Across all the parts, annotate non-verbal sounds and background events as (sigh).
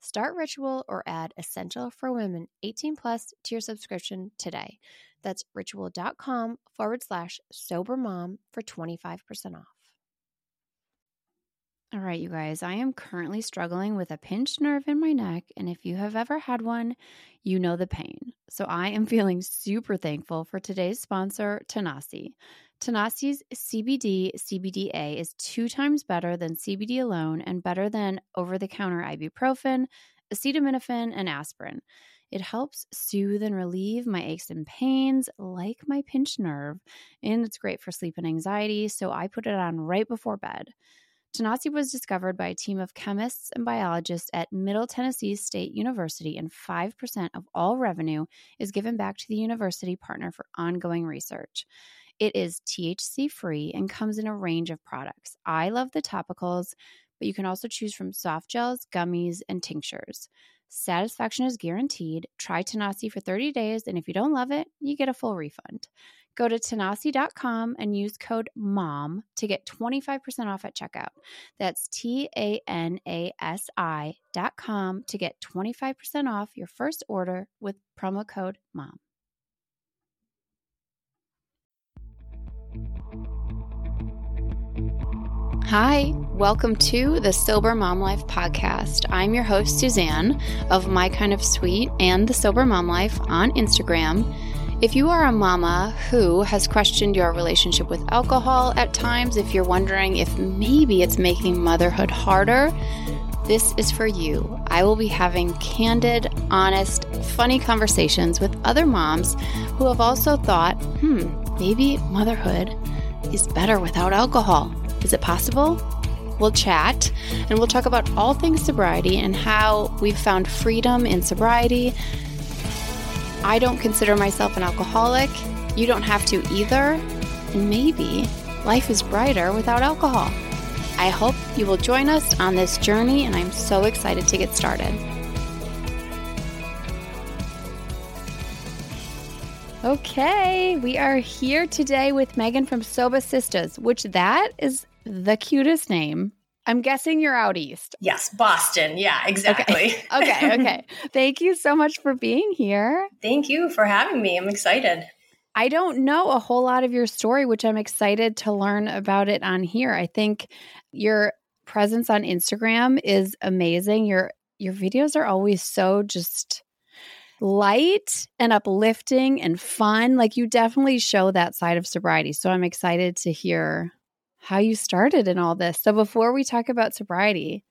Start Ritual or add Essential for Women 18 plus to your subscription today. That's ritual.com forward slash sober mom for 25% off. All right, you guys, I am currently struggling with a pinched nerve in my neck. And if you have ever had one, you know the pain. So I am (laughs) feeling super thankful for today's sponsor, Tanasi. Tanasi's CBD CBDA is two times better than CBD alone and better than over the counter ibuprofen, acetaminophen, and aspirin. It helps soothe and relieve my aches and pains, like my pinched nerve, and it's great for sleep and anxiety, so I put it on right before bed. Tanasi was discovered by a team of chemists and biologists at Middle Tennessee State University, and 5% of all revenue is given back to the university partner for ongoing research. It is THC free and comes in a range of products. I love the topicals, but you can also choose from soft gels, gummies, and tinctures. Satisfaction is guaranteed. Try Tanasi for 30 days, and if you don't love it, you get a full refund. Go to tanasi.com and use code MOM to get 25% off at checkout. That's T A N A S I.com to get 25% off your first order with promo code MOM. Hi, welcome to the Sober Mom Life podcast. I'm your host, Suzanne of My Kind of Sweet and the Sober Mom Life on Instagram. If you are a mama who has questioned your relationship with alcohol at times, if you're wondering if maybe it's making motherhood harder, this is for you. I will be having candid, honest, funny conversations with other moms who have also thought, hmm, maybe motherhood is better without alcohol. Is it possible? We'll chat and we'll talk about all things sobriety and how we've found freedom in sobriety. I don't consider myself an alcoholic. You don't have to either. And maybe life is brighter without alcohol. I hope you will join us on this journey, and I'm so excited to get started. Okay, we are here today with Megan from Sobah Sistahs, which that is the cutest name. I'm guessing you're out east. Yes, Boston. Yeah, exactly. (laughs) Okay. okay, okay. (laughs) Thank you so much for being here. Thank you for having me. I'm excited. I don't know a whole lot of your story, which I'm excited to learn about it on here. I think your presence on Instagram is amazing. Your your videos are always so just light and uplifting and fun. Like you definitely show that side of sobriety. So I'm excited to hear how you started in all this. So before we talk about sobriety,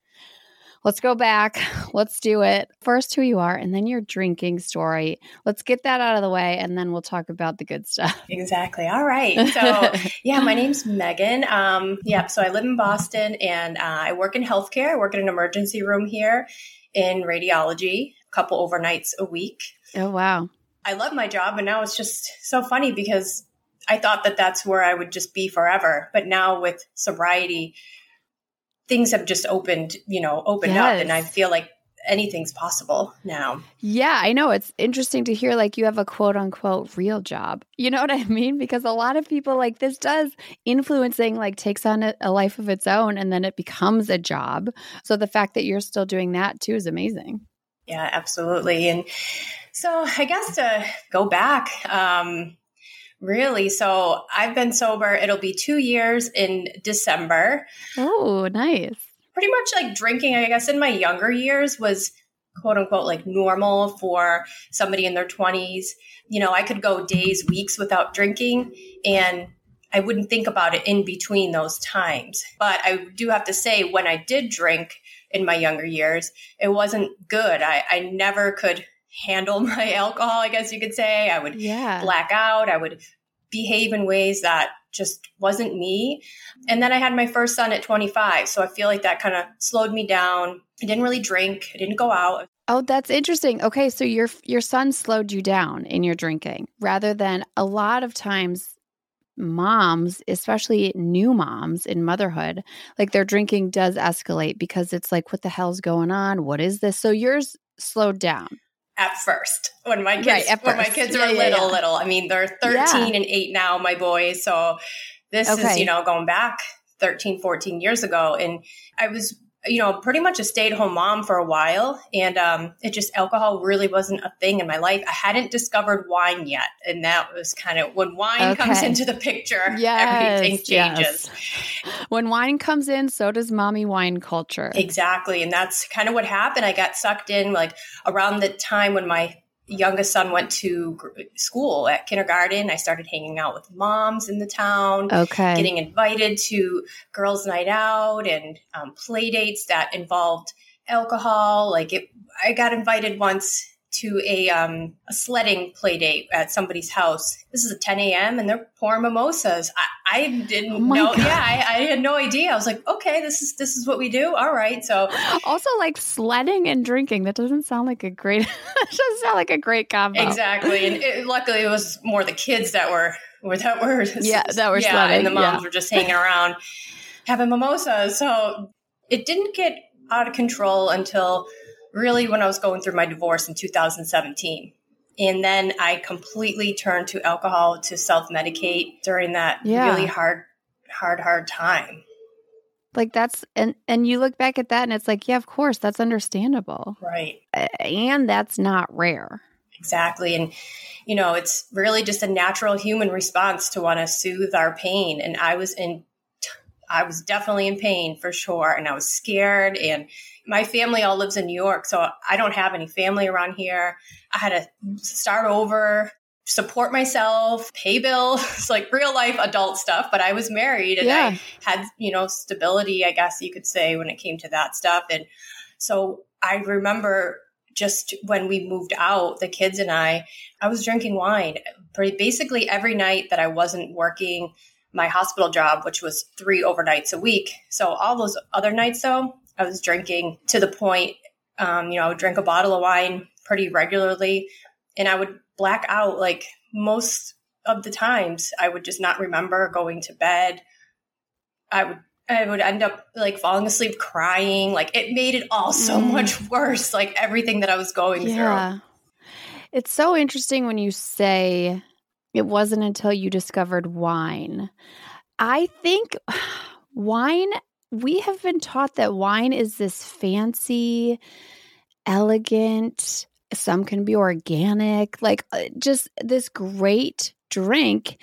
let's go back. (laughs) Let's do it. First, who you are, and then your drinking story. Let's get that out of the way, and then we'll talk about the good stuff. (laughs) Exactly. All right. So, yeah, my name's Megan. Um, yeah, so I live in Boston, and uh, I work in healthcare. I work in an emergency room here in radiology, couple overnights a week. Oh, wow. I love my job, and now it's just so funny because I thought that that's where I would just be forever. But now with sobriety, things have just opened, you know, opened yes. up. And I feel like anything's possible now. Yeah, I know. It's interesting to hear like you have a quote unquote real job. You know what I mean? Because a lot of people like this does influencing like takes on a, a, life of its own and then it becomes a job. So the fact that you're still doing that too is amazing. Yeah, absolutely. And so I guess to go back, um, Really? So I've been sober. It'll be two years in December. Oh, nice. Pretty much like drinking, I guess, in my younger years was quote unquote like normal for somebody in their 20s. You know, I could go days, weeks without drinking. And I wouldn't think about it in between those times. But I do have to say, when I did drink in my younger years, it wasn't good. I, I never could handle (laughs) my alcohol, I guess you could say. I would yeah. black out. I would behave in ways that just wasn't me. And then I had my first son at 25. So I feel like that kind of slowed me down. I didn't really drink. I didn't go out. Oh, that's interesting. Okay, so your your son slowed you down in your drinking rather than a lot of times moms, especially new moms in motherhood, like their drinking does escalate because it's like what the hell's going on? What is this? So yours slowed down at first when my kids right, when my kids yeah, were yeah, little yeah. little i mean they're 13 and 8 now my boys so this okay. is you know going back 13 14 years ago and i was you know, pretty much a stay at home mom for a while. And um, it just, alcohol really wasn't a thing in my life. I hadn't discovered wine yet. And that was kind of when wine okay. comes into the picture, yes, everything changes. Yes. When wine comes in, so does mommy wine culture. Exactly. And that's kind of what happened. I got sucked in like around the time when my youngest son went to school at kindergarten. I started hanging out with moms in the town. Okay. Getting invited to girls' night out and um, play dates that involved alcohol. Like it, I got invited once to a, um, a sledding play date at somebody's house. This is at 10 a.m. and they're pouring mimosas. I, I didn't oh know. God. Yeah, I, I, had no idea. I was like, okay, this is this is what we do. All right. So (laughs) also like sledding and drinking. That doesn't sound like a great. (laughs) doesn't sound like a great combo. Exactly. And it, luckily, it was more the kids that were were that were (laughs) yeah that were yeah, sledding. and the moms yeah. were just hanging around having mimosas. So it didn't get out of control until really when I was going through my divorce in 2017. And then I completely turned to alcohol to self medicate during that yeah. really hard, hard, hard time. Like that's and and you look back at that and it's like, yeah, of course, that's understandable. Right. And that's not rare. Exactly. And you know, it's really just a natural human response to want to soothe our pain. And I was in I was definitely in pain for sure. And I was scared and my family all lives in New York, so I don't have any family around here. I had to start over, support myself, pay bills, (laughs) like real life adult stuff. But I was married and yeah. I had, you know, stability, I guess you could say, when it came to that stuff. And so I remember just when we moved out, the kids and I, I was drinking wine pretty basically every night that I wasn't working my hospital job, which was three overnights a week. So all those other nights, though, I was drinking to the point, um, you know, I would drink a bottle of wine pretty regularly and I would black out like most of the times. I would just not remember going to bed. I would I would end up like falling asleep crying. Like it made it all so mm. much (laughs) worse, like everything that I was going yeah. through. It's so interesting when you say it wasn't until you discovered wine. I think (sighs) wine we have been taught that wine is this fancy, elegant, some can be organic, like uh, just this great drink.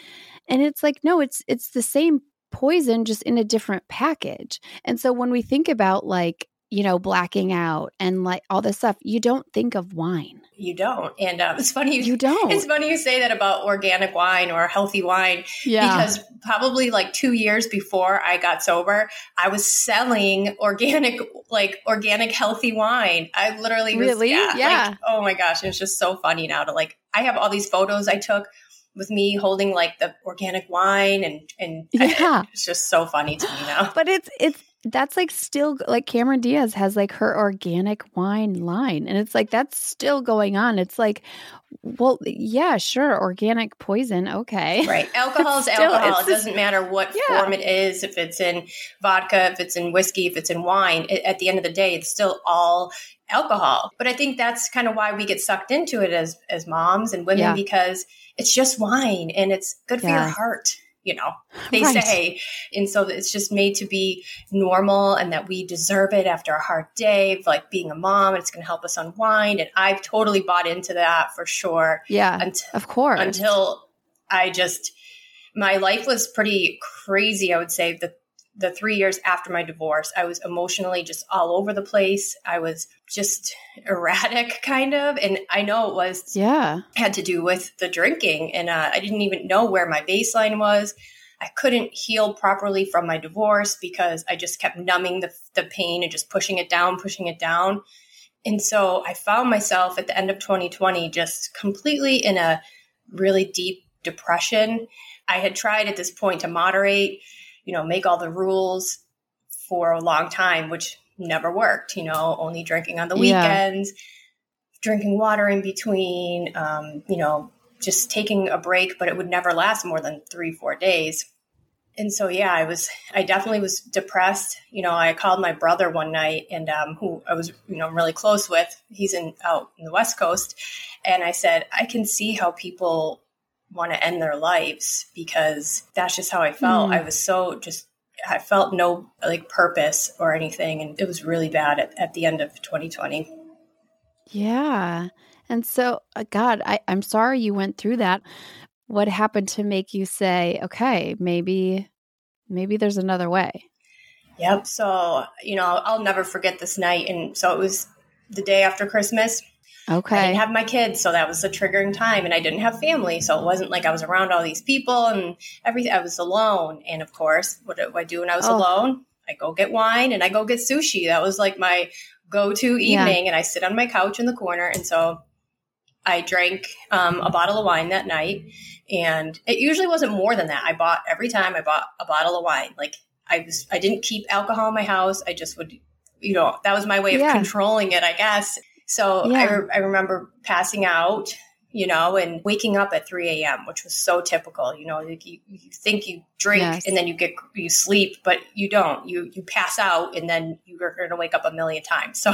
And it's like, no, it's it's the same poison just in a different package. And so when we think about like, you know, blacking out and like all this stuff, you don't think of wine you don't. And um, it's funny you, you don't. It's funny you say that about organic wine or healthy wine. Yeah. Because probably like two years before I got sober, I was selling organic, like organic healthy wine. I literally was, really, yeah, yeah. Like, oh my gosh, it's just so funny now to like. I have all these photos I took with me holding like the organic wine and and yeah. I, it's just so funny to me now. But it's it's that's like still like Cameron Diaz has like her organic wine line and it's like that's still going on. It's like well yeah, sure, organic poison, okay. Right. Alcohol is (laughs) alcohol. It doesn't matter what yeah. form it is, if it's in vodka, if it's in whiskey, if it's in wine. It, at the end of the day, it's still all alcohol. But I think that's kind of why we get sucked into it as as moms and women yeah. because it's just wine and it's good for yeah. your heart you know they right. say and so it's just made to be normal and that we deserve it after a hard day of like being a mom it's going to help us unwind and i've totally bought into that for sure yeah until, of course until i just my life was pretty crazy i would say the the three years after my divorce, I was emotionally just all over the place. I was just (laughs) erratic, kind of. And I know it was, yeah, had to do with the drinking. And uh, I didn't even know where my baseline was. I couldn't heal properly from my divorce because I just kept numbing the, the pain and just pushing it down, pushing it down. And so I found myself at the end of 2020 just completely in a really deep depression. I had tried at this point to moderate, you know, make all the rules for a long time, which never worked, you know, only drinking on the weekends, yeah. drinking water in between, um, you know, just taking a break, but it would never last more than three, four days. And so, yeah, I was, I definitely was depressed. You know, I called my brother one night and, um, who I was, you know, really close with. He's in out in the West Coast. And I said, I can see how people want to end their lives because that's just how I felt. Mm. I was so just, I felt no like purpose or anything. And it was really bad at, at the end of 2020. Yeah. And so, uh, God, I, I'm sorry you went through that. What happened to make you say, okay, maybe, maybe there's another way? Yep. So, you know, I'll never forget this night. And so it was the day after Christmas. Okay. I didn't have my kids, so that was a triggering time. And I didn't have family, so it wasn't like I was around all these people and everything. I was alone. And of course, what do I do when I was oh. alone? I go get wine and I go get sushi. That was like my go to evening. Yeah. And I sit on my couch in the corner. And so I drank um, a bottle of wine that night, and it usually wasn't more than that. I bought every time I bought a bottle of wine. Like I was, I didn't keep alcohol in my house. I just would, you know, that was my way of yeah. controlling it, I guess. So yeah. I, re- I remember passing out you know, and waking up at 3 a.m., which was so typical. You know, like you, you think you drink yes. and then you get you sleep, but you don't. You you pass out and then you're going to wake up a million times. So,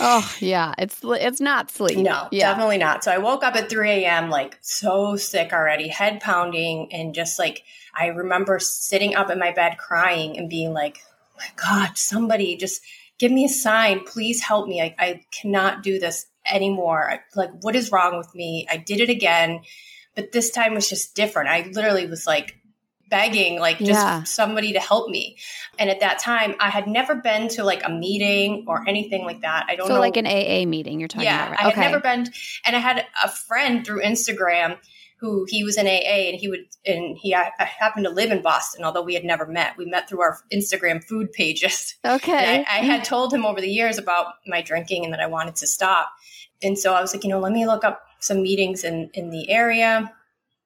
oh yeah, it's it's not sleep. No, yeah. definitely not. So I woke up at 3 a.m. like so sick already, head pounding, and just like I remember sitting up in my bed crying and being like, oh "My God, somebody just." Give me a sign. Please help me. I, I cannot do this anymore. Like, what is wrong with me? I did it again, but this time was just different. I literally was like begging, like, just yeah. somebody to help me. And at that time, I had never been to like a meeting or anything like that. I don't so know. like an AA meeting you're talking yeah, about, right? I had never been. And I had a friend through Instagram who he was in AA and he would, and he I, I happened to live in Boston, although we had never met. We met through our Instagram food pages. (laughs) Okay. I, I had told him over the years about my drinking and that I wanted to stop. And so I was like, you know, let me look up some meetings in, in the area.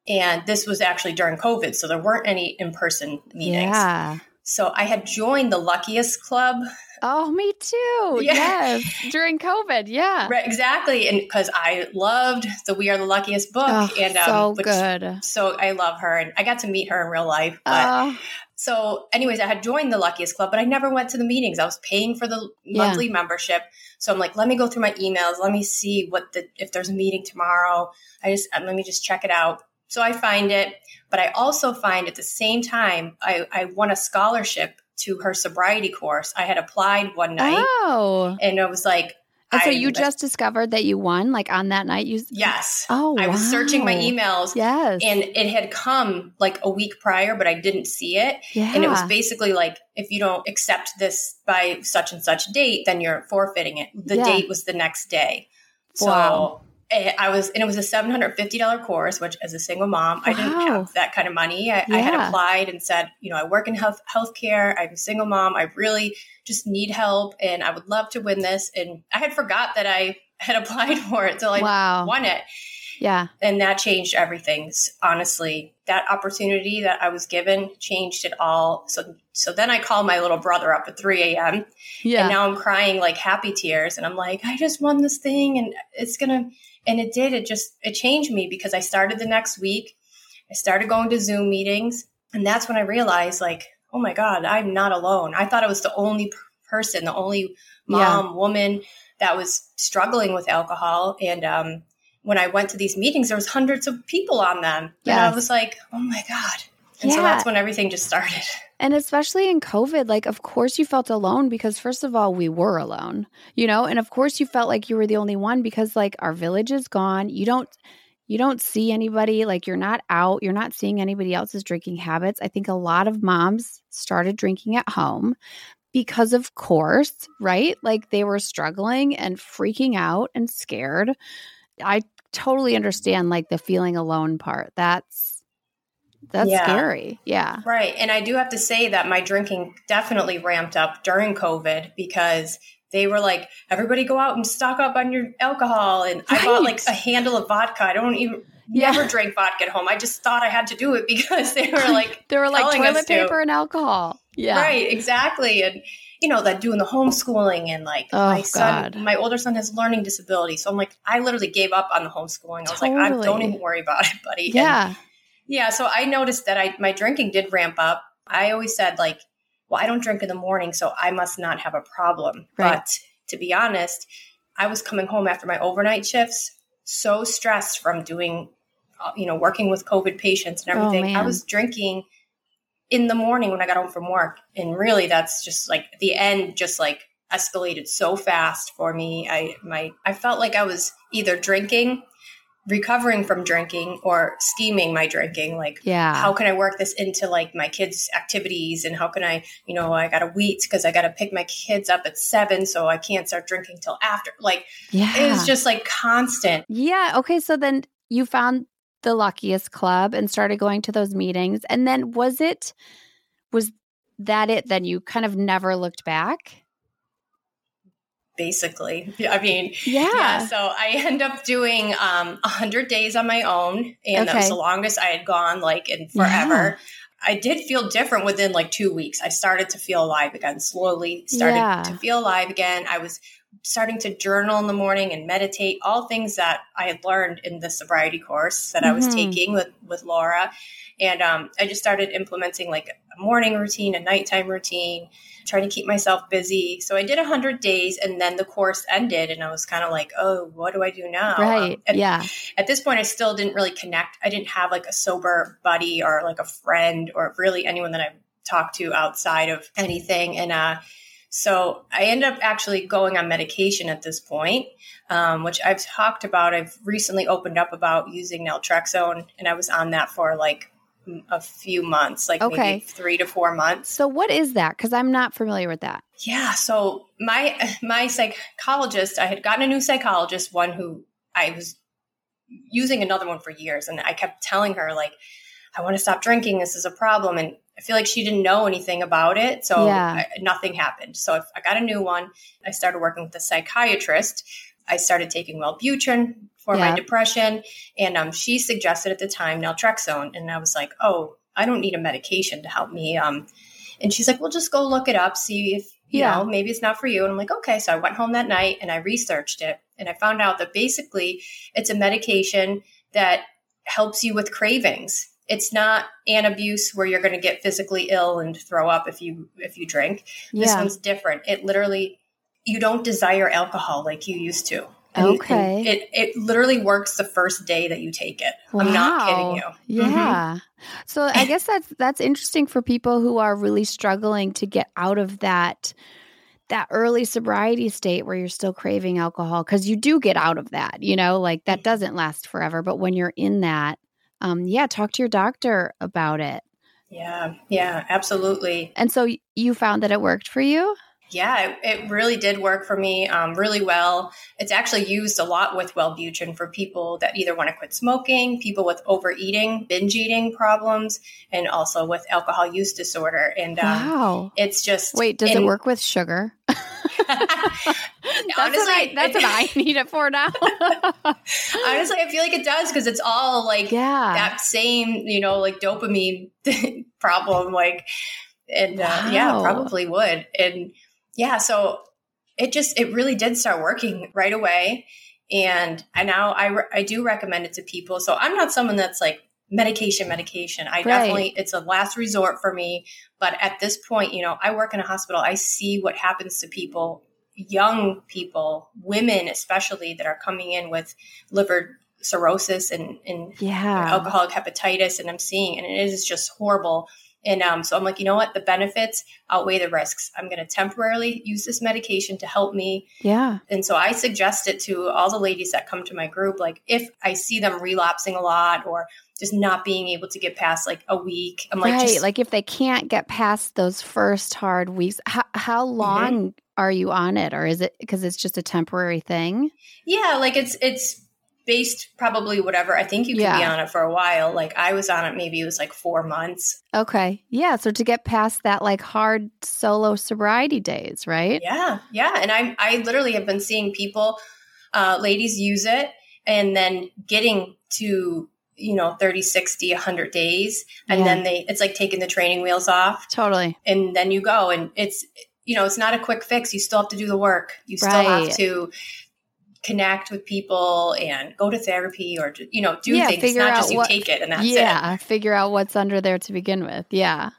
And this was actually during COVID, so there weren't any in person meetings. Yeah. So I had joined the Luckiest Club. Oh, me too. (laughs) Yeah. Yes. During COVID. Yeah. Right, exactly. And because I loved the We Are the Luckiest book. Oh, and um, so which, good. So I love her. And I got to meet her in real life. But uh, so, anyways, I had joined the Luckiest Club, but I never went to the meetings. I was paying for the monthly yeah. membership. So I'm like, let me go through my emails. Let me see what the, if there's a meeting tomorrow. I just, let me just check it out. So I find it, but I also find at the same time, I, I won a scholarship to her sobriety course. I had applied one night. Oh. And it was like, and so you just discovered that you won, like on that night. You yes. Oh, I was searching my emails. Yes, and it had come like a week prior, but I didn't see it. Yeah. and it was basically like if you don't accept this by such and such date, then you're forfeiting it. The yeah. date was the next day. So wow. I was, and it was a seven hundred fifty dollar course. Which, as a single mom, wow. I didn't have that kind of money. I, yeah. I, had applied and said, you know, I work in health healthcare. I'm a single mom. I really just need help, and I would love to win this. And I had forgot that I had (laughs) applied for it, so I wow. won it. Yeah, and that changed everything. Honestly, that opportunity that I was given changed it all. So, so then I called my little brother up at three a.m. Yeah, and now I'm crying like happy tears, and I'm like, I just won this thing, and it's gonna and it did. It just, it changed me because I started the next week. I started going to Zoom meetings. And that's when I realized, like, oh my God, I'm not alone. I thought I was the only person, the only mom, yeah. woman that was struggling with alcohol. And um, when I went to these meetings, there was hundreds of people on them. Yes. And I was like, oh my God. And yeah. so that's when everything just started. And especially in COVID, like, of course you felt alone because, first of all, we were alone, you know? And of course you felt like you were the only one because, like, our village is gone. You don't. You don't see anybody, like you're not out, you're not seeing anybody else's drinking habits. I think a lot of moms started drinking at home because, of course, right? Like they were struggling and freaking out and scared. I totally understand like the feeling alone part. That's that's yeah. scary. Yeah. Right. And I do have to say that my drinking definitely ramped up during COVID because they were like, everybody go out and stock up on your alcohol. And right. I bought like a handle of vodka. I don't even yeah. never drank vodka at home. I just thought I had to do it (laughs) because they were like (laughs) they were like toilet paper to. and alcohol. Yeah. Right, exactly. And you know, that doing the homeschooling and like oh, my son, God. my older son has learning disability. So I'm like, I literally gave up on the homeschooling. I was totally. like, I don't even worry about it, buddy. Yeah. And yeah. So I noticed that I my drinking did ramp up. I always said like, well, I don't drink in the morning, so I must not have a problem. Right. But to be honest, I was coming home after my overnight shifts, so stressed from doing, uh, you know, working with COVID patients and oh, everything. Oh, I was drinking in the morning when I got home from work. And really that's just like the end just like escalated so fast for me. I my I felt like I was either drinking, recovering from drinking or scheming my drinking like yeah. how can i work this into like my kids activities? And how can i you know i gotta wait because i gotta pick my kids up at seven so i can't start drinking till after like yeah. it was just like constant. Yeah okay so then you found the luckiest club and started going to those meetings and then was it was that it then? You kind of never looked back basically i mean yeah, yeah so i end up doing um 100 days on my own and okay. that was the longest i had gone like in forever yeah. I did feel different within like two weeks. I started to feel alive again, slowly started yeah. to feel alive again. I was starting to journal in the morning and meditate, all things that I had learned in the sobriety course that mm-hmm. I was mm-hmm. taking with, with Laura. And um, I just started implementing like a morning routine, a nighttime routine, trying to keep myself busy. So I did 100 days and then the course ended and I was kind of like, oh, what do I do now? Right. Um, yeah. At this point, I still didn't really connect. I didn't have like a sober buddy or like a friend or really anyone that I talked to outside of anything. And, uh, so I ended up actually going on medication at this point, um, which I've talked about. I've recently opened up about using naltrexone, and I was on that for like a few months, like okay. maybe three to four months. So what is that? Because I'm not familiar with that. Yeah. So my (laughs) my psychologist, I had gotten a new psychologist, one who I was using another one for years, and I kept telling her like, I want to stop drinking. This is a problem, and I feel like she didn't know anything about it. So yeah. I, nothing happened. So I got a new one. I started working with a psychiatrist. I started taking Wellbutrin for yeah. my depression. And um, she suggested at the time naltrexone. And I was like, oh, I don't need a medication to help me. Um, and she's like, well, just go look it up, see if, you yeah. know, maybe it's not for you. And I'm like, okay. So I went home that night and I researched it. And I found out that basically it's a medication that helps you with cravings it's not Antabuse where you're going to get physically ill and throw up if you if you drink. This one's different. It literally you don't desire alcohol like you used to. And, okay. And it it literally works the first day that you take it. Wow. I'm not kidding you. Yeah. Mm-hmm. So I guess that's that's interesting for people who are really struggling to get out of that that early sobriety state where you're still craving alcohol because you do get out of that, you know, like that doesn't last forever, but when you're in that um, yeah, talk to your doctor about it. Yeah, yeah, absolutely. And so you found that it worked for you? Yeah, it, it really did work for me um, really well. It's actually used a lot with Wellbutrin for people that either want to quit smoking, people with overeating, binge eating problems, and also with alcohol use disorder. And um, wow, it's just wait, does it work with sugar? (laughs) that's, Honestly, what I, that's what I (laughs) need it for now. (laughs) Honestly, I feel like it does because it's all like yeah. that same, you know, like dopamine problem. Like, and wow. uh, yeah, probably would. And yeah, so it just, it really did start working right away. And I now I, re- I do recommend it to people. So I'm not someone that's like medication, medication. I right. definitely, it's a last resort for me. But at this point, you know, I work in a hospital. I see what happens to people, young people, women especially, that are coming in with liver cirrhosis and, and yeah. alcoholic hepatitis. And I'm seeing, and it is just horrible. And um, so I'm like, you know what? The benefits outweigh the risks. I'm going to temporarily use this medication to help me. Yeah. And so I suggest it to all the ladies that come to my group. Like, if I see them relapsing a lot or just not being able to get past like a week, I'm like, right. Just, like if they can't get past those first hard weeks, how, how mm-hmm. long mm-hmm. are you on it? Or is it because it's just a temporary thing? Yeah. Like it's, it's, based probably whatever. I think you can yeah. be on it for a while. Like I was on it, maybe it was like four months. Okay. Yeah. So to get past that like hard solo sobriety days, right? Yeah. Yeah. And I, I literally have been seeing people, uh, ladies use it and then getting to, you know, 30, 60, 100 days. And yeah. then they, it's like taking the training wheels off. Totally. And then you go and it's, you know, it's not a quick fix. You still have to do the work. You still right. have to connect with people and go to therapy or you know do yeah, things it's not just you what, take it and that's it. yeah, it. figure out what's under there to begin with. Yeah.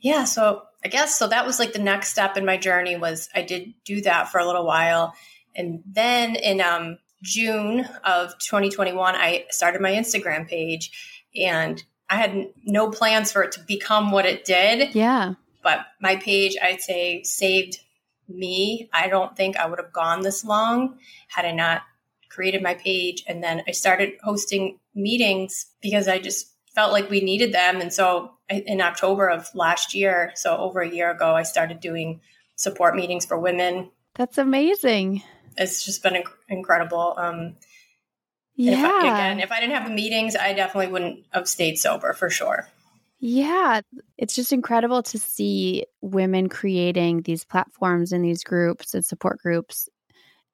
Yeah, so I guess so that was like the next step in my journey was I did do that for a little while and then in um June of 2021 I started my Instagram page and I had no plans for it to become what it did. Yeah. But my page I'd say saved me, I don't think I would have gone this long had I not created my page. And then I started hosting meetings because I just felt like we needed them. And so in October of last year, so over a year ago, I started doing support meetings for women. That's amazing. It's just been incredible. Um, yeah. If I, again, if I didn't have the meetings, I definitely wouldn't have stayed sober for sure. Yeah, it's just incredible to see women creating these platforms and these groups and support groups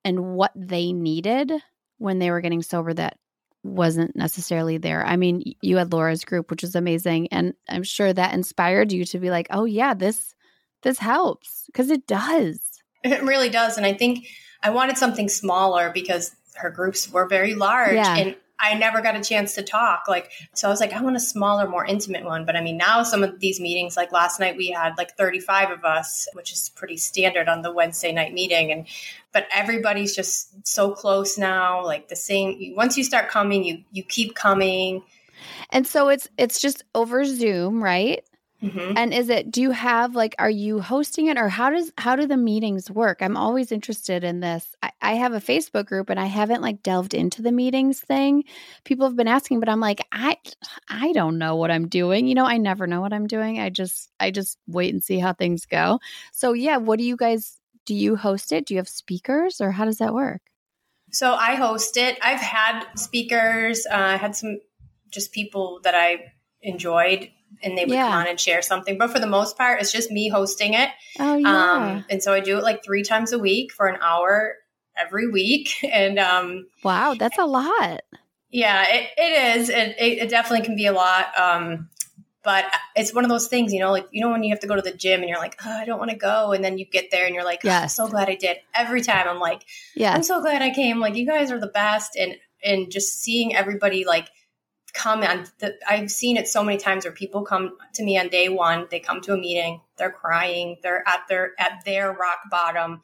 and what they needed when they were getting sober that wasn't necessarily there. I mean, you had Laura's group, which is amazing, and I'm sure that inspired you to be like, "Oh yeah, this this helps" because it does. It really does, and I think I wanted something smaller because her groups were very large yeah. and I never got a chance to talk. Like, so I was like, I want a smaller, more intimate one. But I mean, now some of these meetings, like last night, we had like 35 of us, which is pretty standard on the Wednesday night meeting. And, but everybody's just so close now, like the same. Once you start coming, you, you keep coming. And so it's, it's just over Zoom, right? Mm-hmm. And is it, do you have like, are you hosting it or how does, how do the meetings work? I'm always interested in this. I, I, have a Facebook group and I haven't like delved into the meetings thing. People have been asking, but I'm like, I, I don't know what I'm doing. You know, I never know what I'm doing. I just, I just wait and see how things go. So yeah, what do you guys, do you host it? Do you have speakers or how does that work? So I host it. I've had speakers. Uh, I had some just people that I enjoyed and they would yeah. come on and share something. But for the most part, it's just me hosting it. Oh, yeah. Um, and so I do it like three times a week for an hour every week. (laughs) And um, wow, that's a lot. Yeah, it, it is. It, it, definitely can be a lot. Um, but it's one of those things, you know, like, you know, when you have to go to the gym and you're like, oh, I don't want to go. And then you get there and you're like, oh, yes. I'm so glad I did. Every time I'm like, yeah, I'm so glad I came. Like, you guys are the best. And, and just seeing everybody like, come and I've seen it so many times where people come to me on day one, they come to a meeting, they're crying, they're at their at their rock bottom.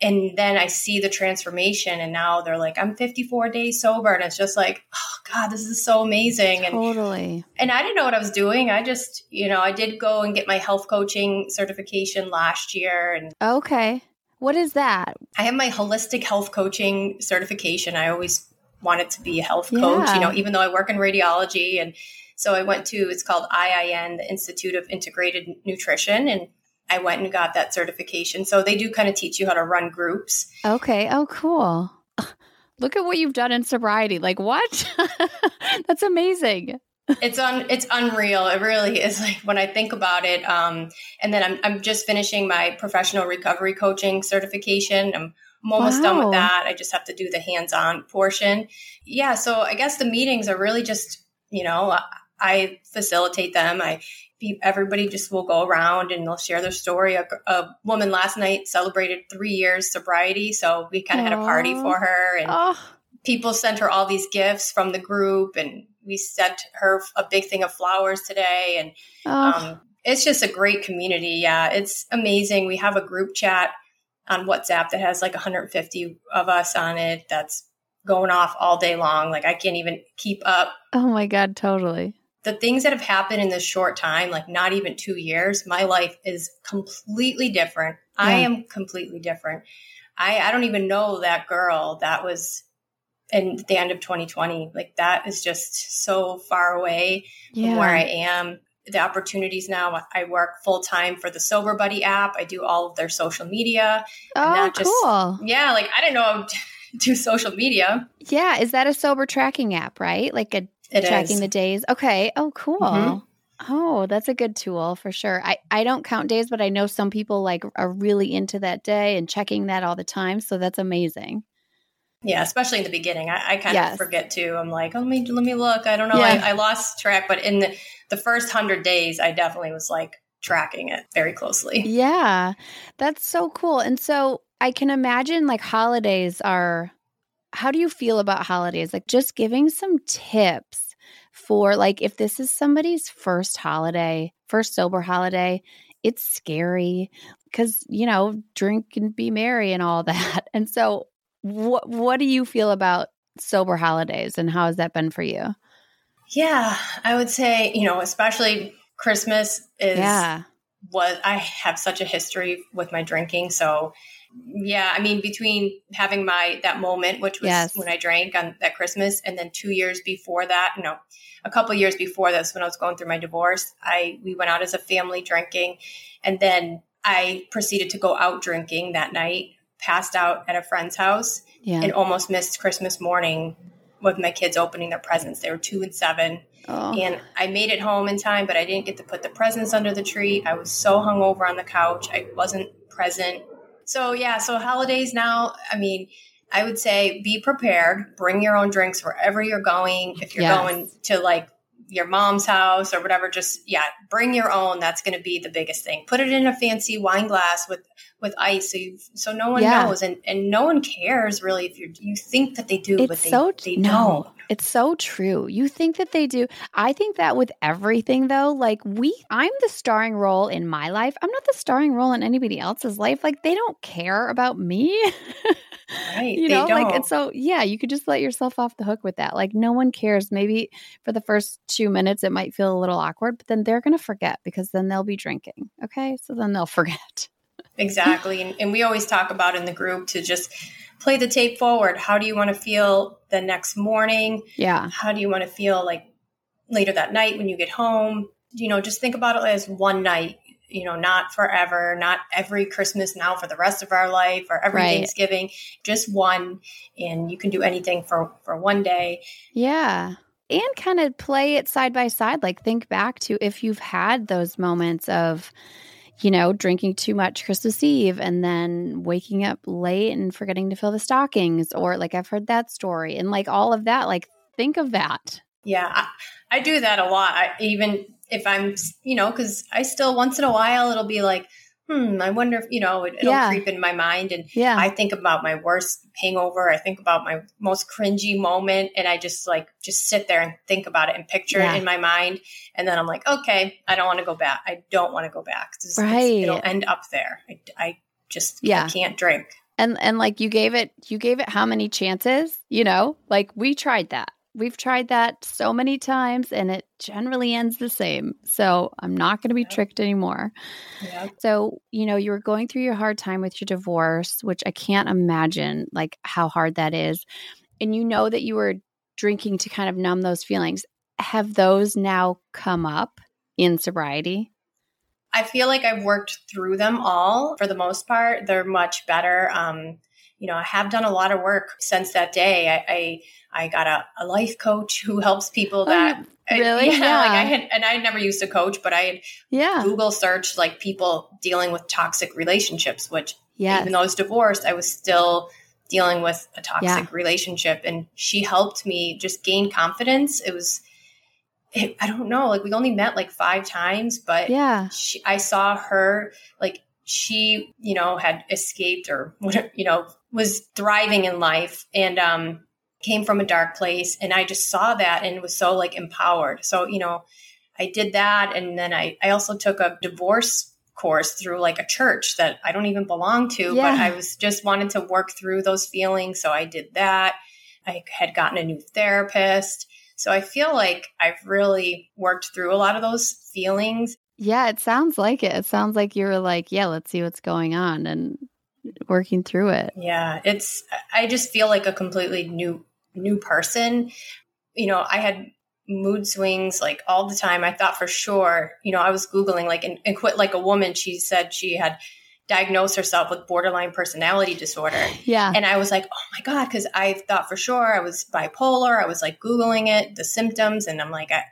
And then I see the transformation and now they're like, I'm 54 days sober. And it's just like, oh God, this is so amazing. Totally. And, and I didn't know what I was doing. I just, you know, I did go and get my health coaching certification last year. And okay. What is that? I have my holistic health coaching certification. I always wanted to be a health coach, you know, even though I work in radiology. And so I went to, it's called IIN, the Institute of Integrated Nutrition. And I went and got that certification. So they do kind of teach you how to run groups. Okay. Oh, cool. Look at what you've done in sobriety. Like what? (laughs) That's amazing. it's un it's unreal. It really is like when I think about it. Um, and then I'm I'm just finishing my professional recovery coaching certification. I'm I'm almost wow. done with that. I just have to do the hands on portion. Yeah. So I guess the meetings are really just, you know, I facilitate them. I, everybody just will go around and they'll share their story. A, a woman last night celebrated three years sobriety. So we kind of had a party for her and people sent her all these gifts from the group and we sent her a big thing of flowers today. And, um, it's just a great community. Yeah. It's amazing. We have a group chat on WhatsApp that has like 150 of us on it that's going off all day long. Like I can't even keep up. Oh my God, totally. The things that have happened in this short time, like not even two years, my life is completely different. Yeah. I am completely different. I, I don't even know that girl that was in the end of 2020. Like that is just so far away yeah. from where I am the opportunities now. I work full time for the Sober Buddy app. I do all of their social media. Oh, and just, cool. Yeah, like I didn't know to (laughs) social media. Yeah, is that a sober tracking app, right? Like a it tracking is. the days. Okay. Oh, cool. Mm-hmm. Oh, that's a good tool for sure. I, I don't count days, but I know some people like are really into that day and checking that all the time. So that's amazing. Yeah, especially in the beginning. I, I kind yes. of forget too. I'm like, oh, let me, let me look. I don't know. Yeah. I, I lost track, but in the, the first hundred days, I definitely was like tracking it very closely. Yeah, that's so cool. And so I can imagine like holidays are, how do you feel about holidays? Like just giving some tips for like if this is somebody's first holiday, first sober holiday, it's scary because you know drink and be merry and all (laughs) that. And so, what what do you feel about sober holidays and how has that been for you? Yeah, I would say you know especially Christmas is yeah. what I have such a history with my drinking, so yeah i mean between having my that moment which was yes. when i drank on that christmas and then two years before that you know a couple years before this when I was going through my divorce, I we went out as a family drinking and then I proceeded to go out drinking that night, passed out at a friend's house yeah. and almost missed Christmas morning with my kids opening their presents. They were 2 and 7. Oh. And I made it home in time, but I didn't get to put the presents under the tree. I was so hungover on the couch. I wasn't present. So yeah, so holidays now, I mean, I would say be prepared, bring your own drinks wherever you're going. If you're yes. going to like your mom's house or whatever, just yeah, bring your own. That's going to be the biggest thing. Put it in a fancy wine glass with with ice, so so no one yeah. knows, and and no one cares really if you you think that they do, it's but they, so, they no. don't. It's so true. You think that they do. I think that with everything though, like we I'm the starring role in my life. I'm not the starring role in anybody else's life. Like they don't care about me. (laughs) Right. you know, like and so yeah, you could just let yourself off the hook with that. Like no one cares. Maybe for the first 2 minutes it might feel a little awkward, but then they're going to forget because then they'll be drinking. Okay? So then they'll (laughs) forget. Exactly. And, and we always talk about in the group to just play the tape forward. How do you want to feel the next morning? Yeah. How do you want to feel like later that night when you get home? You know, just think about it as one night, you know, not forever, not every Christmas now for the rest of our life or every right. Thanksgiving, just one. And you can do anything for, for one day. Yeah. And kind of play it side by side. Like think back to if you've had those moments of, you know, drinking too much Christmas Eve and then waking up late and forgetting to fill the stockings, or like I've heard that story and like all of that. Like, think of that. Yeah, I, I do that a lot. I, even if I'm, you know, because I still once in a while it'll be like, hmm, I wonder if, you know, it, will yeah. creep in my mind. And yeah. I think about my worst hangover. I think about my most cringy moment. And I just like, just sit there and think about it and picture yeah. it in my mind. And then I'm like, okay, I don't want to go back. I don't want to go back. It's, right. It'll end up there. I, I just yeah. I can't drink. And, and like you gave it, you gave it how many chances, you know, like we tried that we've tried that so many times and it generally ends the same. So I'm not going to be yep. tricked anymore. Yep. So, you know, you were going through your hard time with your divorce, which I can't imagine like how hard that is. And you know that you were drinking to kind of numb those feelings. Have those now come up in sobriety? I feel like I've worked through them all for the most part. They're much better. Um, you know, I have done a lot of work since that day. I, I I got a, a life coach who helps people oh, that oh, really yeah, yeah, like I had and I had never used a coach, but I had yeah Google searched like people dealing with toxic relationships, which yeah even though I was divorced, I was still dealing with a toxic yeah. relationship, and she helped me just gain confidence. It was it, I don't know, like we only met like five times, but yeah, she, I saw her like she you know had escaped or you know was thriving in life and um came from a dark place and I just saw that and was so like empowered. So, you know, I did that and then I I also took a divorce course through like a church that I don't even belong to, yeah. but I was just wanted to work through those feelings, so I did that. I had gotten a new therapist. So I feel like I've really worked through a lot of those feelings. Yeah, it sounds like it. It sounds like you were like, yeah, let's see what's going on and working through it. Yeah, it's I just feel like a completely new new person. You know, I had mood swings like all the time. I thought for sure, you know, I was Googling like and, and quit like a woman. She said she had diagnosed herself with borderline personality disorder. Yeah. And I was like, oh my God, because I thought for sure I was bipolar. I was like Googling it, the symptoms, and I'm like, I,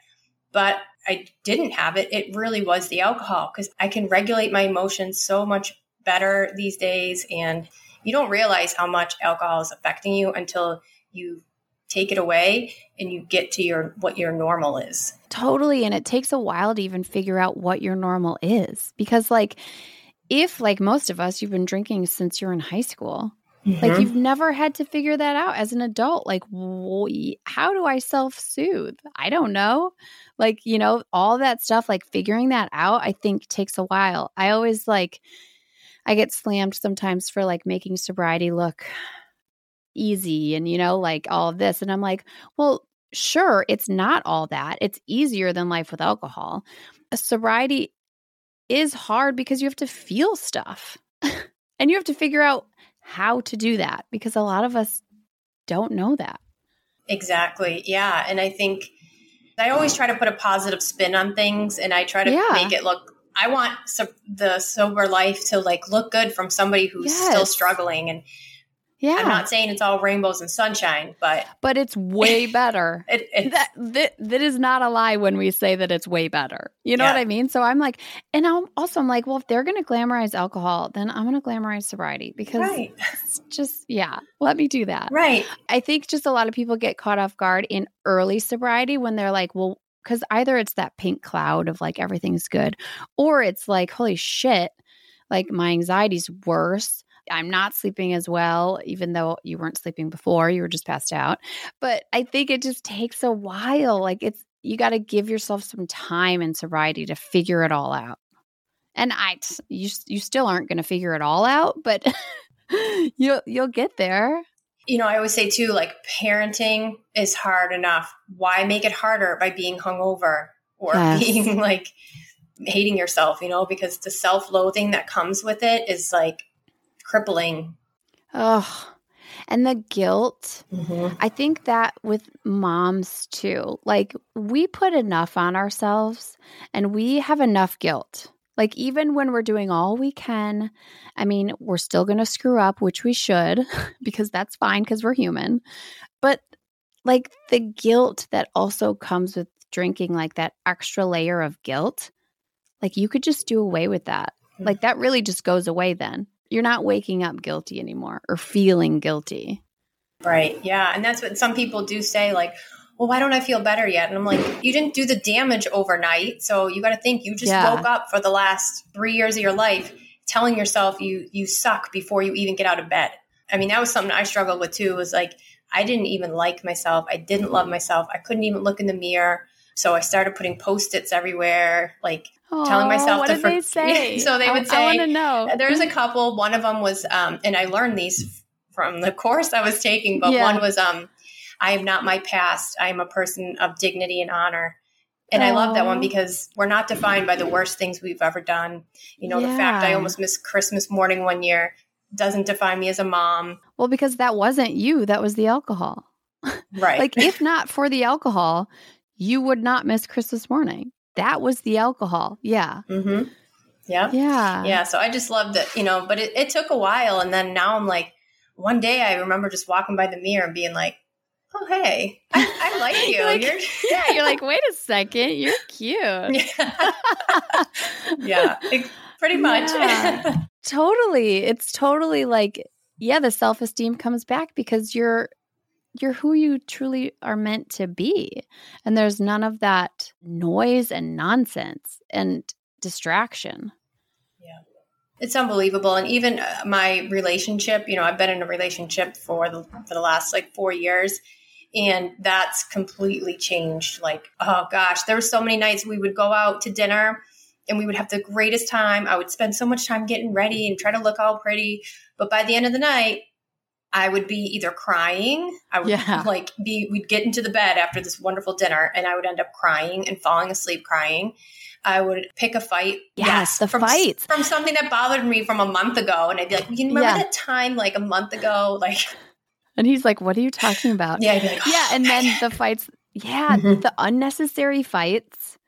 but I didn't have it. It really was the alcohol because I can regulate my emotions so much better these days. And you don't realize how much alcohol is affecting you until you take it away and you get to your what your normal is. Totally. And it takes a while to even figure out what your normal is. Because like if like most of us, you've been drinking since you're in high school. Mm-hmm. Like you've never had to figure that out as an adult. Like, how do I self soothe? I don't know. Like, you know, all that stuff, like figuring that out, I think takes a while. I always like, I get slammed sometimes for like making sobriety look easy and, you know, like all of this. And I'm like, well, sure, it's not all that. It's easier than life with alcohol. A sobriety is hard because you have to feel stuff (laughs) and you have to figure out how to do that because a lot of us don't know that. Exactly. Yeah. And I think I always try to put a positive spin on things and I try to yeah. make it look I want so, the sober life to like look good from somebody who's yes. still struggling and yeah. I'm not saying it's all rainbows and sunshine, but (laughs) but it's way (laughs) better. it, that, that that is not a lie when we say that it's way better. You know yeah. what I mean? So I'm like, and I'm also I'm like, well, if they're going to glamorize alcohol, then I'm going to glamorize sobriety because right. it's just yeah, let me do that. Right. I think just a lot of people get caught off guard in early sobriety when they're like, well, because either it's that pink cloud of like everything's good, or it's like, holy shit, like my anxiety's worse I'm not sleeping as well, even though you weren't sleeping before, you were just passed out. But I think it just takes a while. Like it's, you got to give yourself some time in sobriety to figure it all out. And I, you, you still aren't going to figure it all out, but (laughs) you'll, you'll get there. You know, I always say too, like parenting is hard enough. Why make it harder by being hungover or (laughs) yes. being like hating yourself, you know, because the self loathing that comes with it is like crippling. Oh, and the guilt. Mm-hmm. I think that with moms too, like we put enough on ourselves and we have enough guilt. Like, even when we're doing all we can, I mean, we're still going to screw up, which we should, (laughs) because that's fine because we're human. But like the guilt that also comes with drinking, like that extra layer of guilt, like you could just do away with that. Like, that really just goes away then you're not waking up guilty anymore or feeling guilty. Right. Yeah. And that's what some people do say, like, well, why don't I feel better yet? And I'm like, you didn't do the damage overnight. So you got to think you just yeah. woke up for the last three years of your life telling yourself you, you suck before you even get out of bed. I mean, that was something I struggled with too, was like, I didn't even like myself. I didn't love myself. I couldn't even look in the mirror. So I started putting post-its everywhere, like Aww, telling myself what to did for- they (laughs) say? so they would say I want to know. There's a couple. One of them was um, and I learned these from the (laughs) course I was taking, but yeah. one was um I am not my past. I am a person of dignity and honor. And Aww. I love that one because we're not defined by the worst things we've ever done. You know, yeah. the fact I almost missed Christmas morning one year doesn't define me as a mom. Well, because that wasn't you, that was the alcohol. (laughs) Right. like if not for the alcohol, you would not miss Christmas morning. That was the alcohol. Yeah. Mm-hmm. Yeah. Yeah. Yeah. So I just loved it, you know, but it, it took a while. And then now I'm like, one day I remember just walking by the mirror and being like, oh, hey, I, I (laughs) like you. you're like, you're- (laughs) yeah. You're like, wait a second. You're (laughs) cute. yeah. yeah it, pretty much. Yeah. totally. It's totally like, yeah, the self esteem comes back because you're you're who you truly are meant to be. And there's none of that noise and nonsense and distraction. Yeah. It's unbelievable. And even uh, my relationship, you know, I've been in a relationship for the, for the last like four years. And that's completely changed. Like, oh gosh, there were so many nights we would go out to dinner and we would have the greatest time. I would spend so much time getting ready and try to look all pretty. But by the end of the night, I would be either crying, I would yeah. like be, we'd get into the bed after this wonderful dinner and I would end up crying and falling asleep crying. I would pick a fight. Yes, yes the from, fights. From something that bothered me from a month ago. And I'd be like, you remember yeah. that time like a month ago? Like, (laughs) and he's like, what are you talking about? Yeah. Like, oh, yeah. And then the fights, yeah, mm-hmm. the unnecessary fights,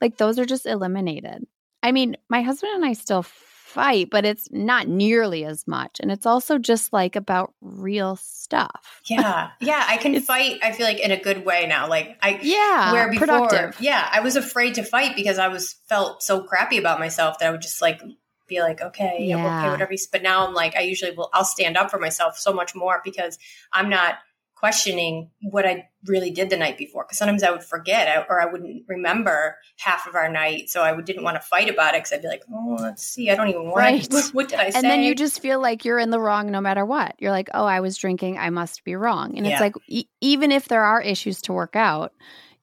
like those are just eliminated. I mean, my husband and I still fight, but it's not nearly as much. And it's also just like about real stuff. Yeah. Yeah. I (laughs) can fight, I feel like in a good way now. Like I Yeah. Where before productive. yeah, I was afraid to fight because I was felt so crappy about myself that I would just like be like, okay, yeah, okay, whatever. But now I'm like, I usually will, I'll stand up for myself so much more because I'm not questioning what I really did the night before. Because sometimes I would forget or I wouldn't remember half of our night, so I didn't want to fight about it because I'd be like, oh, let's see, I don't even want. Right. (laughs) What did I say? And then you just feel like you're in the wrong no matter what. You're like, oh, I was drinking. I must be wrong. And Yeah. it's like, e- even if there are issues to work out,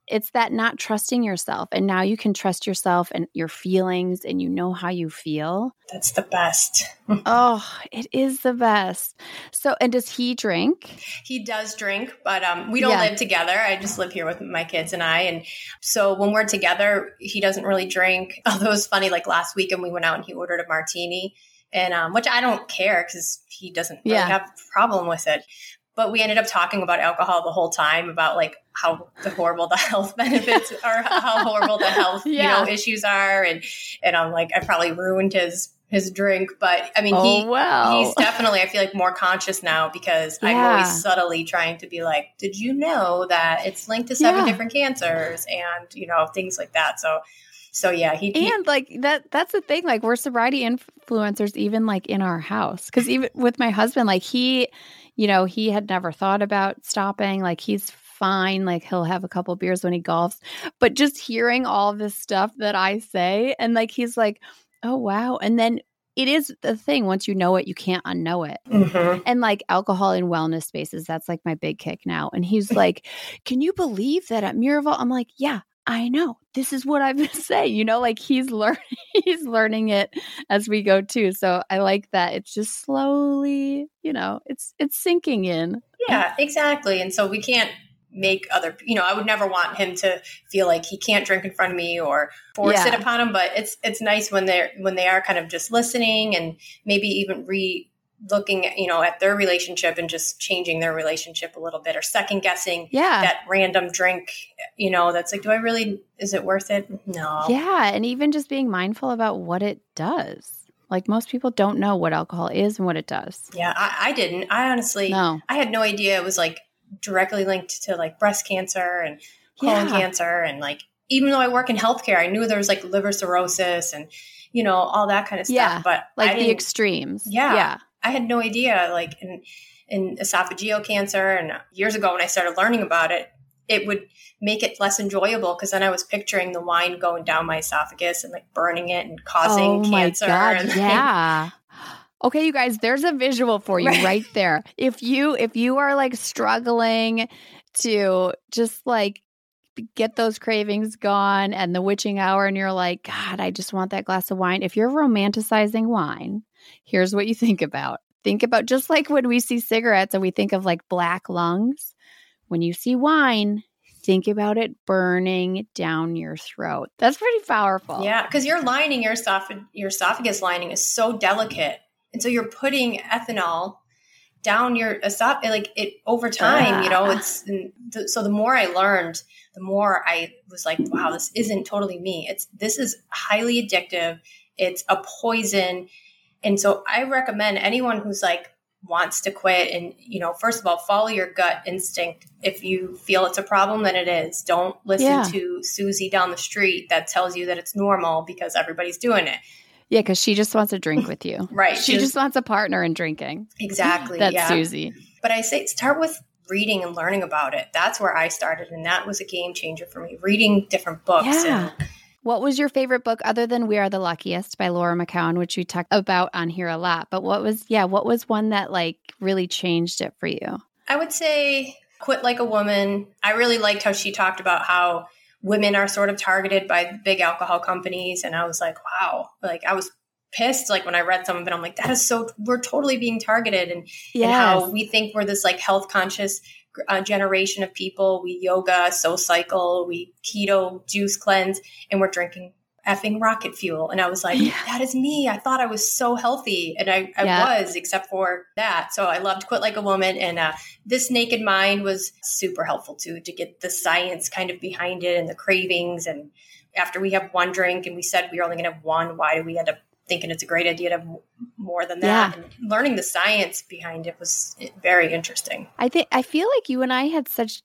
it's that not trusting yourself. And now you can trust yourself and your feelings and you know how you feel. that's the best. (laughs) oh, it is the best. So, and does he drink? He does drink, but um, we don't Yeah. live together. I just live here with my kids and I. And so when we're together, he doesn't really drink. (laughs) Although it was funny, like last weekend we went out and he ordered a martini, and um, which I don't care because he doesn't really Yeah. have a problem with it. But we ended up talking about alcohol the whole time about like how the horrible the health (laughs) benefits or how horrible the health Yeah. you know issues are, and and I'm like I probably ruined his his drink, but I mean oh, he. He's definitely, I feel like, more conscious now because I'm always subtly trying to be like, did you know that it's linked to seven Yeah. different cancers and, you know, things like that. So, so yeah, he, he- and like that that's the thing like we're sobriety influencers even like in our house because even with my husband like he you know he had never thought about stopping like he's fine like he'll have a couple beers when he golfs but just hearing all this stuff that i say and like he's like oh wow and then it is the thing once you know it you can't unknow it Mhm. and like alcohol in wellness spaces that's like my big kick now and he's like can you believe that at miraval i'm like yeah i know this is what i've been (laughs) saying you know like he's learning (laughs) he's learning it as we go too so i like that it's just slowly you know it's it's sinking in yeah, exactly. And so we can't make other, you know, I would never want him to feel like he can't drink in front of me or force Yeah. it upon him. But it's, it's nice when they're, when they are kind of just listening and maybe even re, looking you know at their relationship and just changing their relationship a little bit or second guessing yeah that random drink, you know, that's like, do I really, is it worth it? No. yeah and even just being mindful about what it does like most people don't know what alcohol is and what it does Yeah, I, I didn't. I honestly, no I had no idea it was like directly linked to like breast cancer and colon Yeah. cancer. And like, even though I work in healthcare, I knew there was like liver cirrhosis and, you know, all that kind of stuff. Yeah, but like the extremes Yeah. yeah I had no idea, like in, in esophageal cancer. And years ago, when I started learning about it, it would make it less enjoyable because then I was picturing the wine going down my esophagus and like burning it and causing oh cancer. My God, and yeah. Okay, you guys, there's a visual for you Right. right there. If you if you are like struggling to just like get those cravings gone and the witching hour and you're like, God, I just want that glass of wine. If you're romanticizing wine, here's what you think about. Think about just like when we see cigarettes and we think of like black lungs. When you see wine, think about it burning down your throat. That's pretty powerful. Yeah, because your lining, your esophagus, your esophagus lining is so delicate, and so you're putting ethanol down your uh, esophagus. Uh, like it over time, you know. It's th- so the more I learned, the more I was like, wow, this isn't totally me. It's this is highly addictive. It's a poison, and so I recommend anyone who's like wants to quit and you know first of all follow your gut instinct if you feel it's a problem then it is don't listen Yeah. to susie down the street that tells you that it's normal because everybody's doing it Yeah, because she just wants a drink with you. (laughs) right She just wants a partner in drinking. exactly That's yeah Susie. but i say start with reading and learning about it that's where i started and that was a game changer for me reading different books Yeah. and What was your favorite book other than We Are the Luckiest by Laura McKowen, which we talk about on here a lot? But what was, yeah, what was one that like really changed it for you? I would say quit like a woman. I really liked how she talked about how women are sort of targeted by big alcohol companies. And I was like, wow, like I was pissed. Like when I read some of it, I'm like, that is so, we're totally being targeted. And, and how we think we're this like health conscious uh, generation of people. We yoga, SoulCycle, we keto, juice cleanse, and we're drinking effing rocket fuel. And I was like, Yeah. that is me. I thought I was so healthy. And I, I Yeah. was, except for that. So I loved Quit Like a Woman. And uh, This Naked Mind was super helpful too, to get the science kind of behind it and the cravings. And after we have one drink and we said we were only going to have one, why do we end up thinking it's a great idea to have more than that. Yeah. And learning the science behind it was very interesting. I think I feel like you and I had such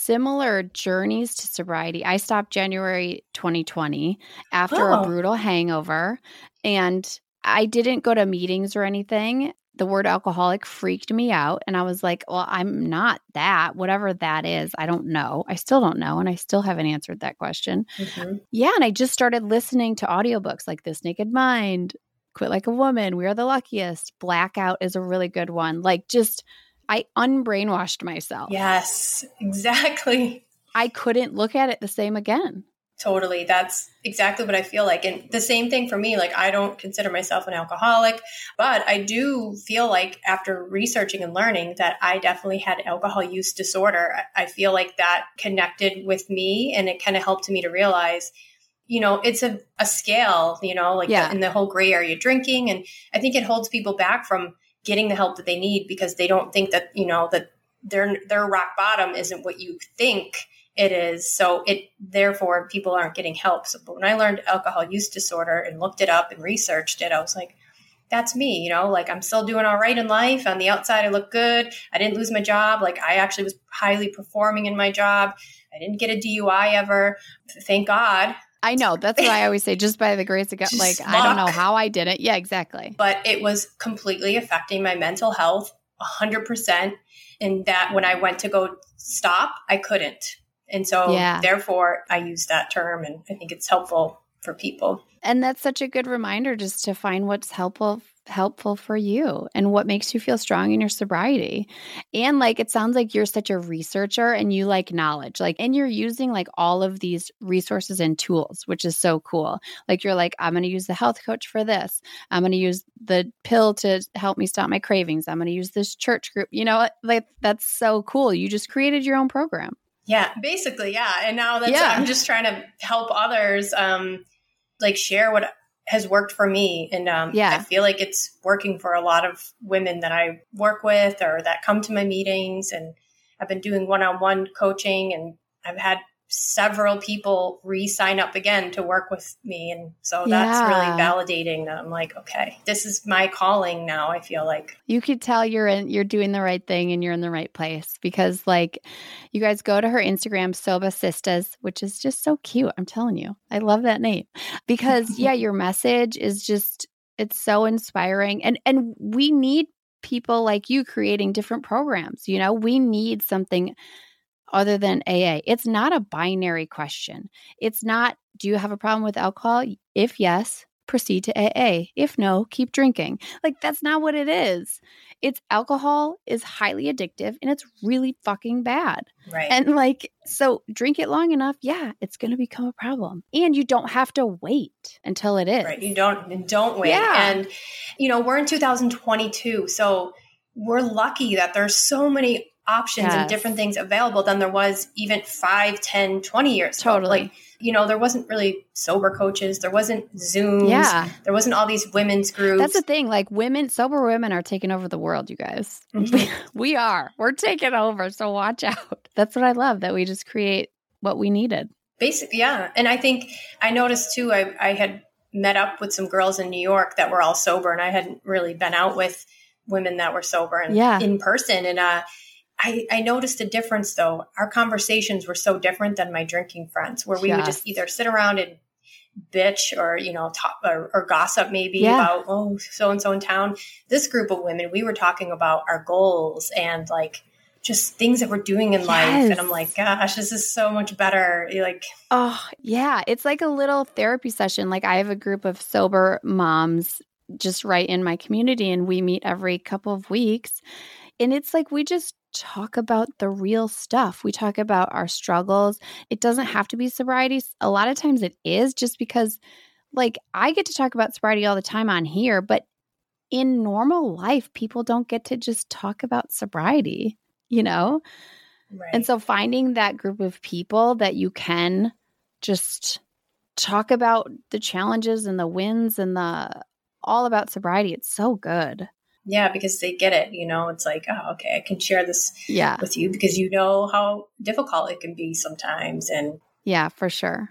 similar journeys to sobriety. I stopped January 2020 after oh. a brutal hangover and I didn't go to meetings or anything. The word alcoholic freaked me out. And I was like, well, I'm not that, whatever that is. I don't know. I still don't know. And I still haven't answered that question. Mm-hmm. Yeah. And I just started listening to audiobooks like This Naked Mind, Quit Like a Woman, We Are the Luckiest, Blackout is a really good one. Like, just, I unbrainwashed myself. Yes, exactly. I couldn't look at it the same again. Totally. That's exactly what I feel like. And the same thing for me, like I don't consider myself an alcoholic, but I do feel like after researching and learning that I definitely had alcohol use disorder. I feel like that connected with me and it kind of helped me to realize, you know, it's a, a scale, you know, like yeah. in the whole gray area drinking. And I think it holds people back from getting the help that they need because they don't think that, you know, that their, their rock bottom isn't what you think it is. So it therefore people aren't getting help. So when I learned alcohol use disorder and looked it up and researched it, I was like, that's me, you know, like I'm still doing all right in life. On the outside, I look good. I didn't lose my job. Like I actually was highly performing in my job. I didn't get a DUI ever. Thank God. I know. That's why I always say, just by the grace of God, like, luck. I don't know how I did it. Yeah, exactly. But it was completely affecting my mental health 100%. And that when I went to go stop, I couldn't. And so, yeah. therefore, I use that term and I think it's helpful for people. And that's such a good reminder just to find what's helpful helpful for you and what makes you feel strong in your sobriety. And like it sounds like you're such a researcher and you like knowledge. Like and you're using like all of these resources and tools, which is so cool. Like you're like I'm going to use the health coach for this. I'm going to use the pill to help me stop my cravings. I'm going to use this church group. You know, like that's so cool. You just created your own program. Yeah, basically, yeah. And now that's yeah. I'm just trying to help others um like share what has worked for me and um yeah. I feel like it's working for a lot of women that I work with or that come to my meetings and I've been doing one-on-one coaching and I've had several people re-sign up again to work with me. And so that's yeah. really validating that i'm like okay this is my calling now i feel like. You could tell you're in you're doing the right thing and you're in the right place because like you guys go to her instagram Sobah Sistahs which is just so cute i'm telling you. I love that name (laughs) because (laughs) yeah your message is just it's so inspiring. And and we need people like you creating different programs you know? We need something other than AA. It's not a binary question. It's not, do you have a problem with alcohol? If yes, proceed to AA. If no, keep drinking. Like, that's not what it is. It's alcohol is highly addictive and it's really fucking bad. Right. And like, so drink it long enough, yeah, it's going to become a problem. And you don't have to wait until it is. Right. You don't, don't wait. Yeah. And, you know, we're in 2022. So, we're lucky that there's so many options yes. and different things available than there was even 5 10 20 years totally ago. like you know there wasn't really sober coaches. There wasn't zooms. Yeah. There wasn't all these women's groups. That's the thing. Like women sober women are taking over the world you guys. Mm-hmm. (laughs) we are. We're taking over. So watch out. That's what i love that we just create what we needed. Basically yeah. And i think i noticed too i, I had met up with some girls in new york that were all sober and i hadn't really been out with women that were sober and yeah. in person. And uh I, I noticed a difference though. Our conversations were so different than my drinking friends, where we would just either sit around and bitch or you know talk or, or gossip maybe yeah. about oh so and so in town. This group of women, we were talking about our goals and like just things that we're doing in yes. life, and I'm like, gosh, this is so much better. You're like, oh yeah, it's like a little therapy session. Like I have a group of sober moms just right in my community, and we meet every couple of weeks, and it's like we just talk about the real stuff. We talk about our struggles. It doesn't have to be sobriety. A lot of times it is just because, like, I get to talk about sobriety all the time on here, but in normal life, people don't get to just talk about sobriety, you know? Right. And so finding that group of people that you can just talk about the challenges and the wins and the all about sobriety, it's so good. Yeah, because they get it. You know, it's like, oh, okay, I can share this yeah. with you because you know how difficult it can be sometimes. And Yeah, for sure.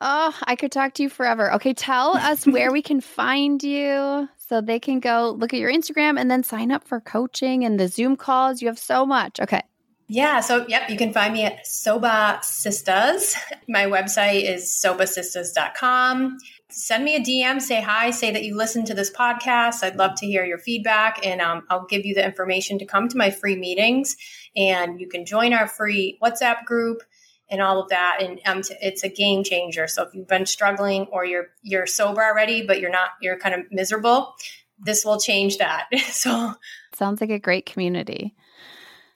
Oh, I could talk to you forever. Okay, tell us where we can find you so they can go look at your Instagram and then sign up for coaching and the Zoom calls. You have so much. Okay. Yeah, so yep, you can find me at Sobah Sistahs. My website is sobahsistahs.com. Send me a DM, say hi, say that you listened to this podcast. I'd love to hear your feedback, and um, I'll give you the information to come to my free meetings. And you can join our free WhatsApp group and all of that. And um, it's a game changer. So if you've been struggling or you're you're sober already, but you're not, you're kind of miserable, this will change that. (laughs) so sounds like a great community.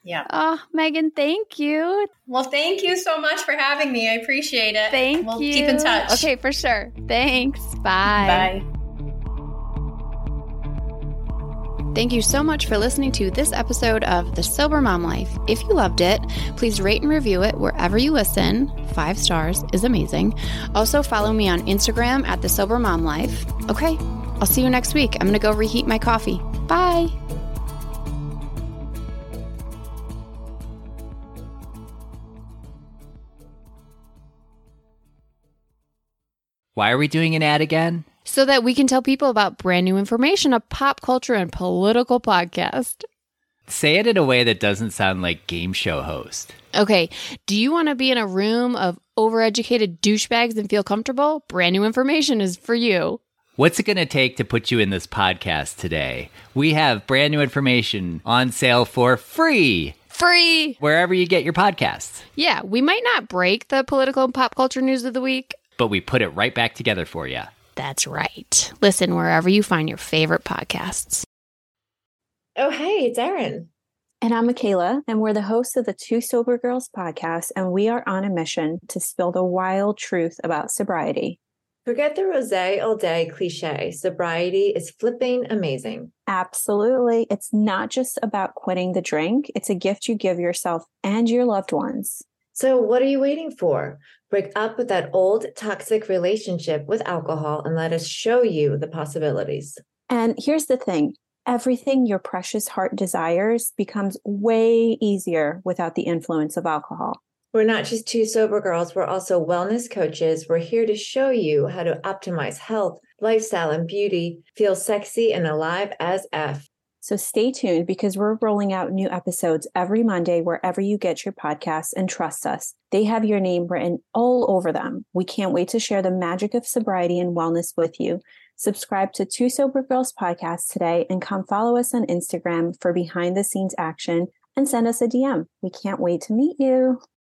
Yeah. Oh, Megan, thank you. Well, thank you so much for having me. I appreciate it. Thank we'll you. Keep in touch. Okay, for sure. Thanks. Bye. Bye. Thank you so much for listening to this episode of The Sober Mom Life. If you loved it, please rate and review it wherever you listen. Five stars is amazing. Also, follow me on Instagram at The Sober Mom Life. Okay, I'll see you next week. I'm going to go reheat my coffee. Bye. Why are we doing an ad again? so that we can tell people about brand new information, a pop culture and political podcast. Say it in a way that doesn't sound like game show host. Okay. Do you want to be in a room of overeducated douchebags and feel comfortable? Brand new information is for you. What's it going to take to put you in this podcast today? We have brand new information on sale for free. Free. Wherever you get your podcasts. Yeah, we might not break the political and pop culture news of the week, but we put it right back together for you. That's right. Listen wherever you find your favorite podcasts. Oh, hey, it's Erin. And I'm Michaela, and we're the hosts of the Two Sober Girls podcast, and we are on a mission to spill the wild truth about sobriety. Forget the rose all day cliche. Sobriety is flipping amazing. Absolutely. It's not just about quitting the drink, it's a gift you give yourself and your loved ones. So, what are you waiting for? Break up with that old toxic relationship with alcohol and let us show you the possibilities. And here's the thing everything your precious heart desires becomes way easier without the influence of alcohol. We're not just two sober girls, we're also wellness coaches. We're here to show you how to optimize health, lifestyle, and beauty, feel sexy and alive as F. So stay tuned because we're rolling out new episodes every Monday wherever you get your podcasts and trust us. They have your name written all over them. We can't wait to share the magic of sobriety and wellness with you. Subscribe to Two Sober Girls podcast today and come follow us on Instagram for behind the scenes action and send us a DM. We can't wait to meet you.